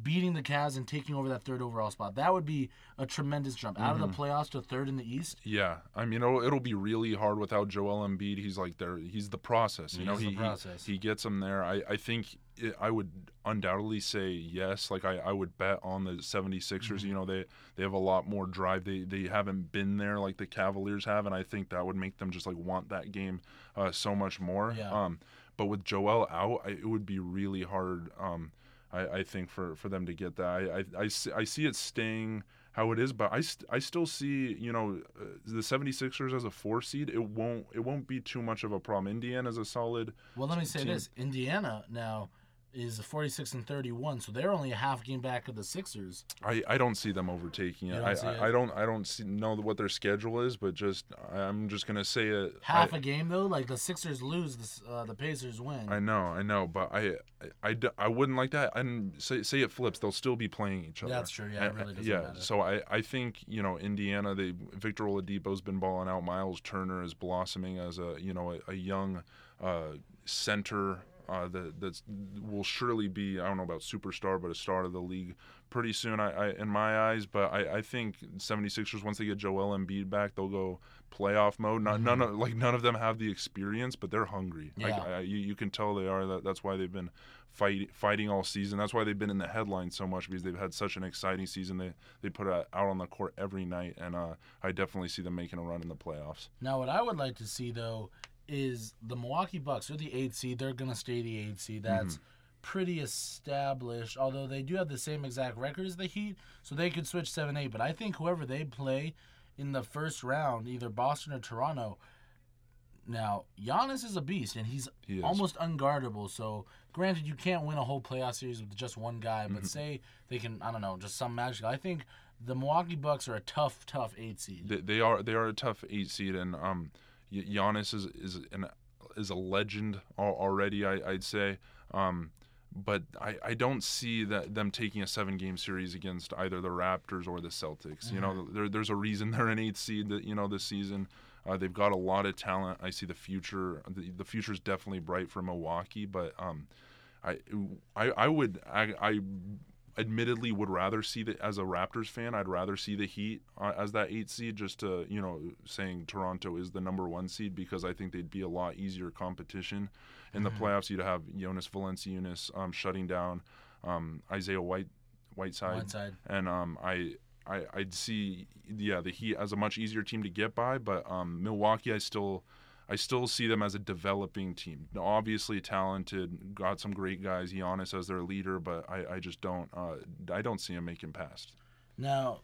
beating the Cavs and taking over that third overall spot? That would be a tremendous jump out of the playoffs to third in the East. Yeah, I mean it'll, it'll be really hard without Joel Embiid. He's like there. He's the process. You know, the he, process. he he gets them there. I I think it, I would undoubtedly say yes. Like I, I would bet on the 76ers. Mm-hmm. You know, they they have a lot more drive. They they haven't been there like the Cavaliers have, and I think that would make them just like want that game uh, so much more. Yeah. Um, but with Joel out, I, it would be really hard. Um, I, I think for, for them to get that, I, I, I, see, I see it staying how it is, but I, st- I still see you know uh, the 76ers as a four seed. It won't it won't be too much of a problem. Indiana's a solid. Well, let me say team. this: Indiana now is 46 and 31, so they're only a half game back of the Sixers. I, I don't see them overtaking it. Don't I, see it? I, I don't I don't see, know what their schedule is, but just I'm just gonna say it. Half I, a game though, like the Sixers lose, the, uh, the Pacers win. I know, I know, but I I I wouldn't like that. And say, say it flips, they'll still be playing each other. That's true, yeah, it And- really doesn't yeah. matter. So I, I think you know Indiana. They Victor Oladipo's been balling out. Miles Turner is blossoming as a you know a, a young uh, center. Uh, that that's will surely be I don't know about superstar, but a star of the league pretty soon. I, I in my eyes, but I, I think 76ers once they get Joel Embiid back, they'll go playoff mode. Not none of like none of them have the experience, but they're hungry. Mm-hmm. Yeah. I, you, you can tell they are. That that's why they've been fight, fighting all season. That's why they've been in the headlines so much because they've had such an exciting season. They they put it out on the court every night, and uh, I definitely see them making a run in the playoffs. Now, what I would like to see though is the Milwaukee Bucks. They're the eighth seed. They're gonna stay the eighth seed. That's pretty established. Although they do have the same exact record as the Heat, so they could switch seven eight. But I think whoever they play in the first round, either Boston or Toronto. Now, Giannis is a beast, and he's He almost unguardable. So, granted, you can't win a whole playoff series with just one guy, but say they can, I don't know, just some magic. I think the Milwaukee Bucks are a tough, tough eight seed. They, they are they are a tough eight seed, and um, Giannis is is an is a legend already. I, I'd say. Um, but I, I don't see that them taking a seven game series against either the Raptors or the Celtics. You know, there, there's a reason they're an eighth seed that you know this season. Uh, they've got a lot of talent. I see the future. The, the future is definitely bright for Milwaukee, but um, I, I I would I, I admittedly would rather see that as a Raptors fan. I'd rather see the Heat uh, as that eight seed, just to you know saying Toronto is the number one seed because I think they'd be a lot easier competition in the playoffs. You'd have Jonas Valanciunas um, shutting down um, Isaiah White Whiteside, Whiteside. and um, I. I, I'd see, yeah, the Heat as a much easier team to get by, but um, Milwaukee, I still, I still see them as a developing team. Now, Obviously talented, got some great guys. Giannis as their leader, but I, I just don't, uh, I don't see him making past. Now,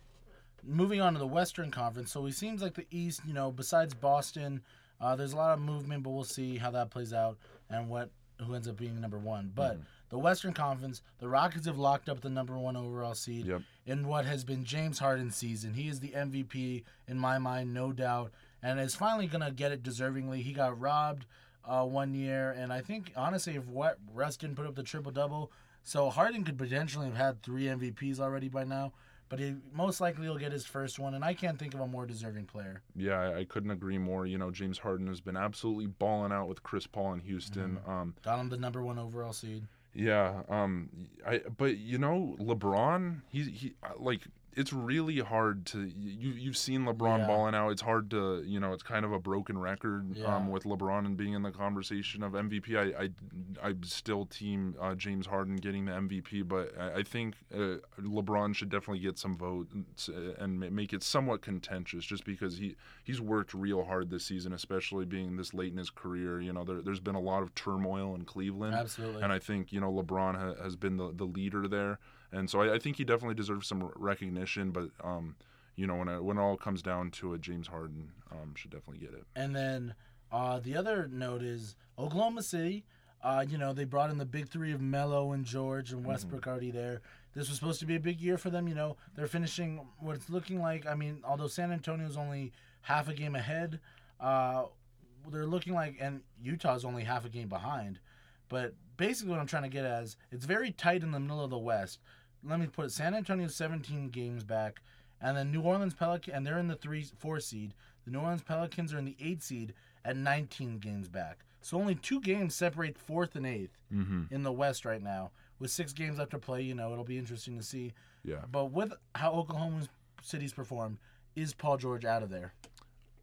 moving on to the Western Conference, so it seems like the East, you know, besides Boston, uh, there's a lot of movement, but we'll see how that plays out and what who ends up being number one. But Mm-hmm. the Western Conference, the Rockets have locked up the number one overall seed Yep. in what has been James Harden's season. He is the MVP in my mind, no doubt, and is finally gonna get it deservingly. He got robbed uh, one year, and I think honestly, if what Russ didn't put up the triple double, so Harden could potentially have had three MVPs already by now. But he most likely will get his first one, and I can't think of a more deserving player. Yeah, I, I couldn't agree more. You know, James Harden has been absolutely balling out with Chris Paul in Houston. Um, Got him the number one overall seed. Yeah, um, I but you know LeBron, he's he like it's really hard to you you've seen LeBron Yeah. balling out. It's hard to you know it's kind of a broken record Yeah. um, with LeBron and being in the conversation of MVP. I I I still team uh, James Harden getting the MVP, but I, I think uh, LeBron should definitely get some votes uh, and make it somewhat contentious, just because he he's worked real hard this season, especially being this late in his career. You know, there, there's been a lot of turmoil in Cleveland. Absolutely. And I think you know LeBron ha- has been the, the leader there, and so I, I think he definitely deserves some recognition. But um, you know when it, when it all comes down to it, James Harden um, should definitely get it. And then uh, the other note is Oklahoma City. Uh, you know, they brought in the big three of Melo and George and Westbrook already there. This was supposed to be a big year for them. You know, they're finishing what it's looking like. I mean, although San Antonio's only half a game ahead. Uh, they're looking like, and Utah's only half a game behind. But basically, what I'm trying to get at is it's very tight in the middle of the West. Let me put it: San Antonio 17 games back, and then New Orleans Pelican, and they're in the three, four seed. The New Orleans Pelicans are in the eight seed at 19 games back. So only two games separate fourth and 8th Mm-hmm. in the West right now. With six games left to play, you know it'll be interesting to see. Yeah. But with how Oklahoma City's performed, is Paul George out of there?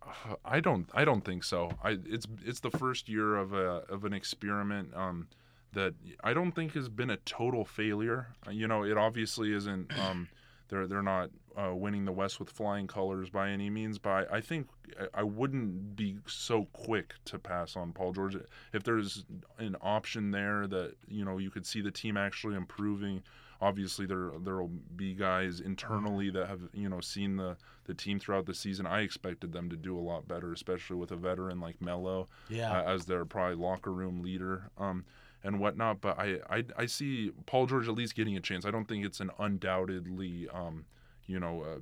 I don't. I don't think so. I. It's. It's the first year of a of an experiment. Um, that I don't think has been a total failure. Uh, You know, it obviously isn't. Um, they're they're not uh, winning the West with flying colors by any means. But I, think I- I wouldn't be so quick to pass on Paul George if there's an option there that you know you could see the team actually improving. Obviously, there there will be guys internally that have you know seen the the team throughout the season. I expected them to do a lot better, especially with a veteran like Melo Yeah. uh, as their probably locker room leader um, and whatnot. But I, I I see Paul George at least getting a chance. I don't think it's an undoubtedly um, you know uh,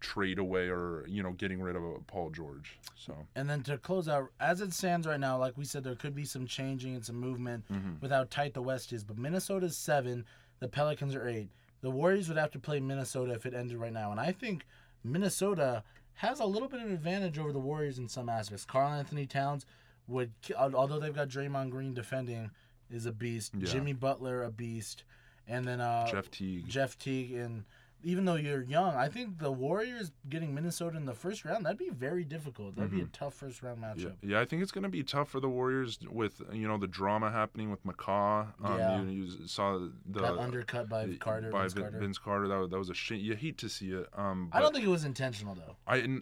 trade away or you know getting rid of a Paul George. So And then to close out, as it stands right now, like we said, there could be some changing and some movement Mm-hmm. with how tight the West is. But Minnesota's seven, the Pelicans are eight. The Warriors would have to play Minnesota if it ended right now. And I think Minnesota has a little bit of an advantage over the Warriors in some aspects. Karl-Anthony Towns would, although they've got Draymond Green defending, is a beast. Yeah. Jimmy Butler, a beast. And then uh, Jeff Teague. Jeff Teague and even though you're young, I think the Warriors getting Minnesota in the first round that'd be very difficult. That'd be a tough first round Mm-hmm. Yeah, matchup. yeah, I think it's going to be tough for the Warriors with you know the drama happening with McCaw. Um, Yeah. you, you saw the Got undercut by the- Carter. by Vince Carter. Vince Carter. That was, that was a shame. You hate to see it. Um, I don't think it was intentional though. I,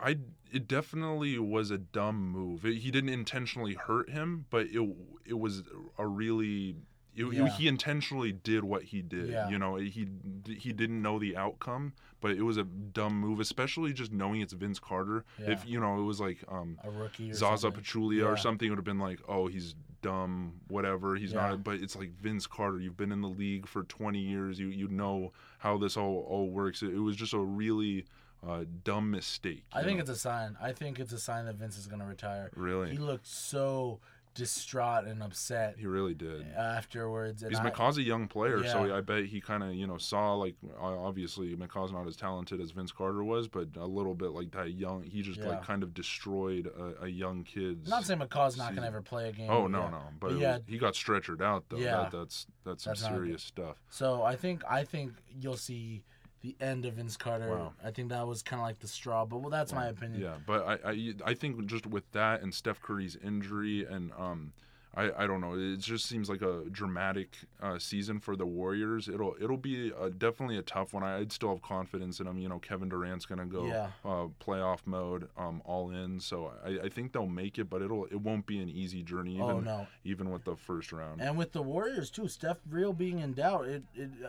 I, it definitely was a dumb move. It, he didn't intentionally hurt him, but it, it was a really. It, it- Yeah. he intentionally did what he did. Yeah. You know, he he didn't know the outcome, but it was a dumb move, especially just knowing it's Vince Carter. If you know, it was like um, A rookie or Zaza something. Pachulia Yeah. or something, it would have been like, oh, he's dumb, whatever. He's Yeah. not. But it's like Vince Carter. You've been in the league for 20 years. You you know how this all all works. It, it was just a really uh, dumb mistake. I think know? it's a sign. I think it's a sign that Vince is going to retire. really He looked so distraught and upset he really did. afterwards. And Because McCaw's a young player, so I bet he kind of, you know, saw like obviously McCaw's not as talented as Vince Carter was, but a little bit like that young. He just Yeah. like kind of destroyed a, a young kid's. I'm not saying McCaw's not gonna ever play a game. Oh no yeah. no, but, But yeah. was, he got stretchered out though. Yeah. That, that's that's some That's serious stuff. So I think I think you'll see the end of Vince Carter. Wow. I think that was kind of like the straw, but well, that's my opinion. Yeah, but I, I I think just with that and Steph Curry's injury and um. I, I don't know. It just seems like a dramatic uh, season for the Warriors. It'll it'll be a, definitely a tough one. I, I'd still have confidence in them. You know, Kevin Durant's gonna go Yeah. uh, playoff mode, um, all in. So I, I think they'll make it, but it'll it won't be an easy journey. Even Oh, no. even with the first round. And with the Warriors too, Steph real being in doubt, it it uh,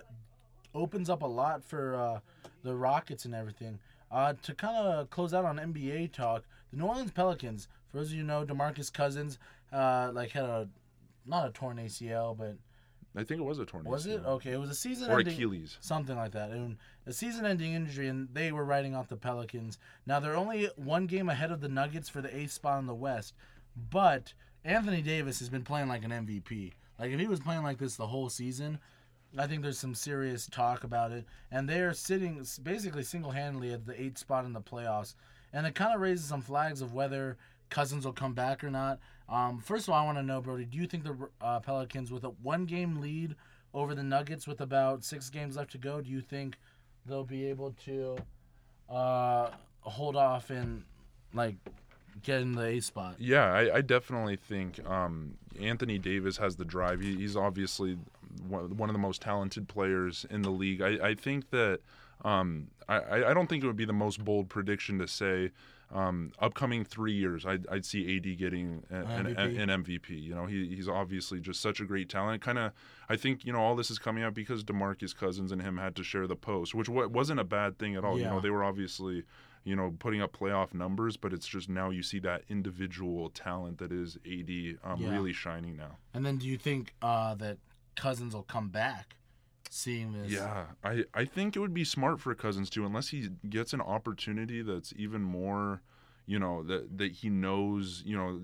opens up a lot for uh, the Rockets and everything. Uh, to kind of close out on NBA talk, the New Orleans Pelicans. For those of you who know, DeMarcus Cousins, uh, like had a not a torn ACL, but I think it was a torn. was it okay? It was a season or ending Achilles? something like that. And a season-ending injury, and they were writing off the Pelicans. Now they're only one game ahead of the Nuggets for the eighth spot in the West, but Anthony Davis has been playing like an MVP. Like if he was playing like this the whole season, I think there's some serious talk about it. And they are sitting basically single-handedly at the eighth spot in the playoffs, and it kind of raises some flags of whether Cousins will come back or not. Um, first of all, I want to know, Brody, do you think the uh, Pelicans, with a one-game lead over the Nuggets with about six games left to go, do you think they'll be able to uh, hold off and like get in the A spot? Yeah, I, I definitely think um, Anthony Davis has the drive. He, he's obviously one, of the most talented players in the league. I, I think that um, I, I don't think it would be the most bold prediction to say um, upcoming three years I'd, I'd see AD getting an, an, MVP. an MVP. You know, he, he's obviously just such a great talent. Kind of, I think you know all this is coming out because DeMarcus Cousins and him had to share the post, which wa- wasn't a bad thing at all. You know, they were obviously you know, putting up playoff numbers, but it's just now you see that individual talent that is AD um, Yeah. really shining now. And then do you think uh, that Cousins will come back seeing this. Yeah, I, I think it would be smart for Cousins too, unless he gets an opportunity that's even more, you know, that that he knows, you know,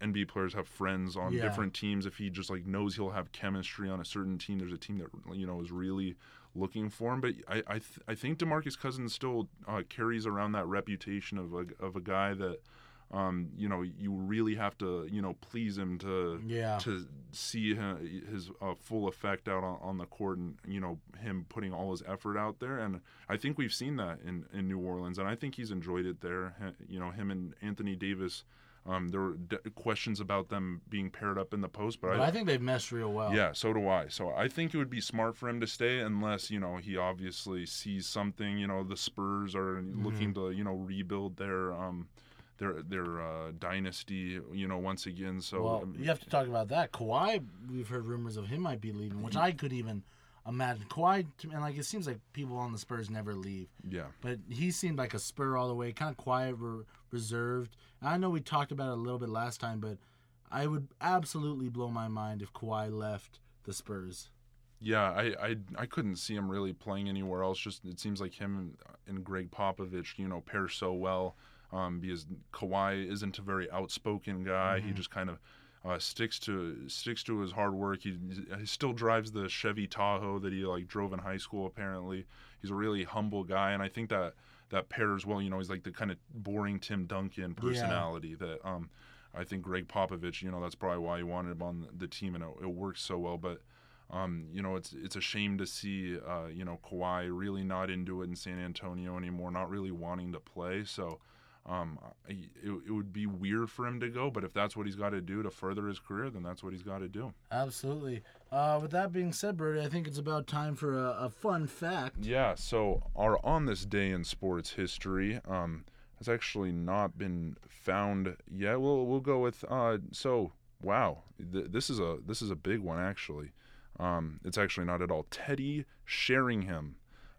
NBA players have friends on Yeah. different teams. If he just like knows he'll have chemistry on a certain team, there's a team that you know is really looking for him. But I I, th- I think DeMarcus Cousins still uh, carries around that reputation of a of a guy that. Um, you know, you really have to, you know, please him to Yeah. to see hi- his uh, full effect out on, on the court and you know him putting all his effort out there and I think we've seen that in, in New Orleans and I think he's enjoyed it there you know him and Anthony Davis um, there were d- questions about them being paired up in the post but, But I think they've meshed real well. yeah so do I so I think it would be smart for him to stay unless you know he obviously sees something you know the Spurs are Mm-hmm. looking to you know rebuild their um their their uh, dynasty you know once again so Well, um, you have to talk about that. Kawhi, we've heard rumors of him might be leaving, which I could even imagine. Kawhi, and like it seems like people on the Spurs never leave, yeah but he seemed like a Spur all the way, kind of quiet, re- reserved. And I know we talked about it a little bit last time, but I would absolutely blow my mind if Kawhi left the Spurs. Yeah, I, I I couldn't see him really playing anywhere else. Just it seems like him and Gregg Popovich, you know, pair so well. Um, because Kawhi isn't a very outspoken guy. He just kind of uh, sticks to sticks to his hard work. He, he still drives the Chevy Tahoe that he like drove in high school. Apparently, he's a really humble guy, and I think that that pairs well. You know, he's like the kind of boring Tim Duncan personality that um, I think Gregg Popovich. You know, that's probably why he wanted him on the team, and it, it works so well. But um, you know, it's it's a shame to see uh, you know Kawhi really not into it in San Antonio anymore, not really wanting to play. So um, it, it would be weird for him to go, but if that's what he's got to do to further his career, then that's what he's got to do. Absolutely. Uh, with that being said, Brody, I think it's about time for a, a fun fact. Yeah. So our on this day in sports history um, has actually not been found yet. We'll we'll go with uh, so wow. Th- this is a this is a big one actually. Um, it's actually not at all. Teddy Sheringham.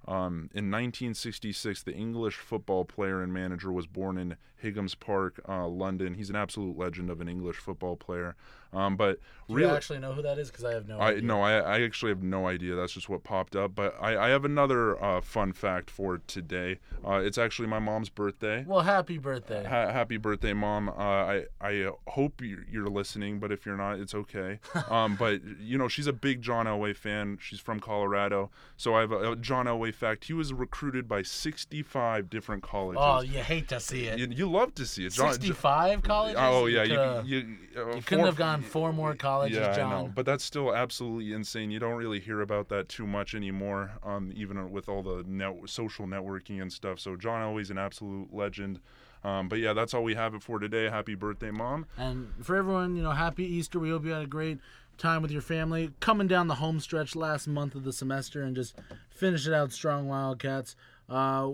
Um, in 1966, the English football player and manager was born in Highams Park, uh, London. He's an absolute legend of an English football player. Um, but Do you actually know who that is? Because I have no I idea. no, I, I actually have no idea. That's just what popped up. But I, I have another uh, fun fact for today. Uh, it's actually my mom's birthday. Well, happy birthday. Ha- happy birthday, mom! Uh, I I hope you're, you're listening, but if you're not, it's okay. Um, but you know, she's a big John Elway fan. She's from Colorado, so I have a, a John Elway fact. He was recruited by 65 different colleges. oh, you hate to see it. you, you love to see it. John, 65 colleges? Oh yeah, you coulda- you, uh, you couldn't four- have gone four more colleges, yeah, John. I know, but that's still absolutely insane. You don't really hear about that too much anymore, um, even with all the net- social networking and stuff. So John Elway an absolute legend. Um, but yeah, that's all we have it for today. Happy birthday, mom! And for everyone, you know, happy Easter. We hope you had a great time with your family. Coming down the home stretch last month of the semester and just finish it out strong, Wildcats. Uh,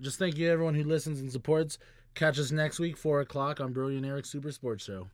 just thank you, everyone who listens and supports. Catch us next week, 4 o'clock on Brilliant Eric Super Sports Show.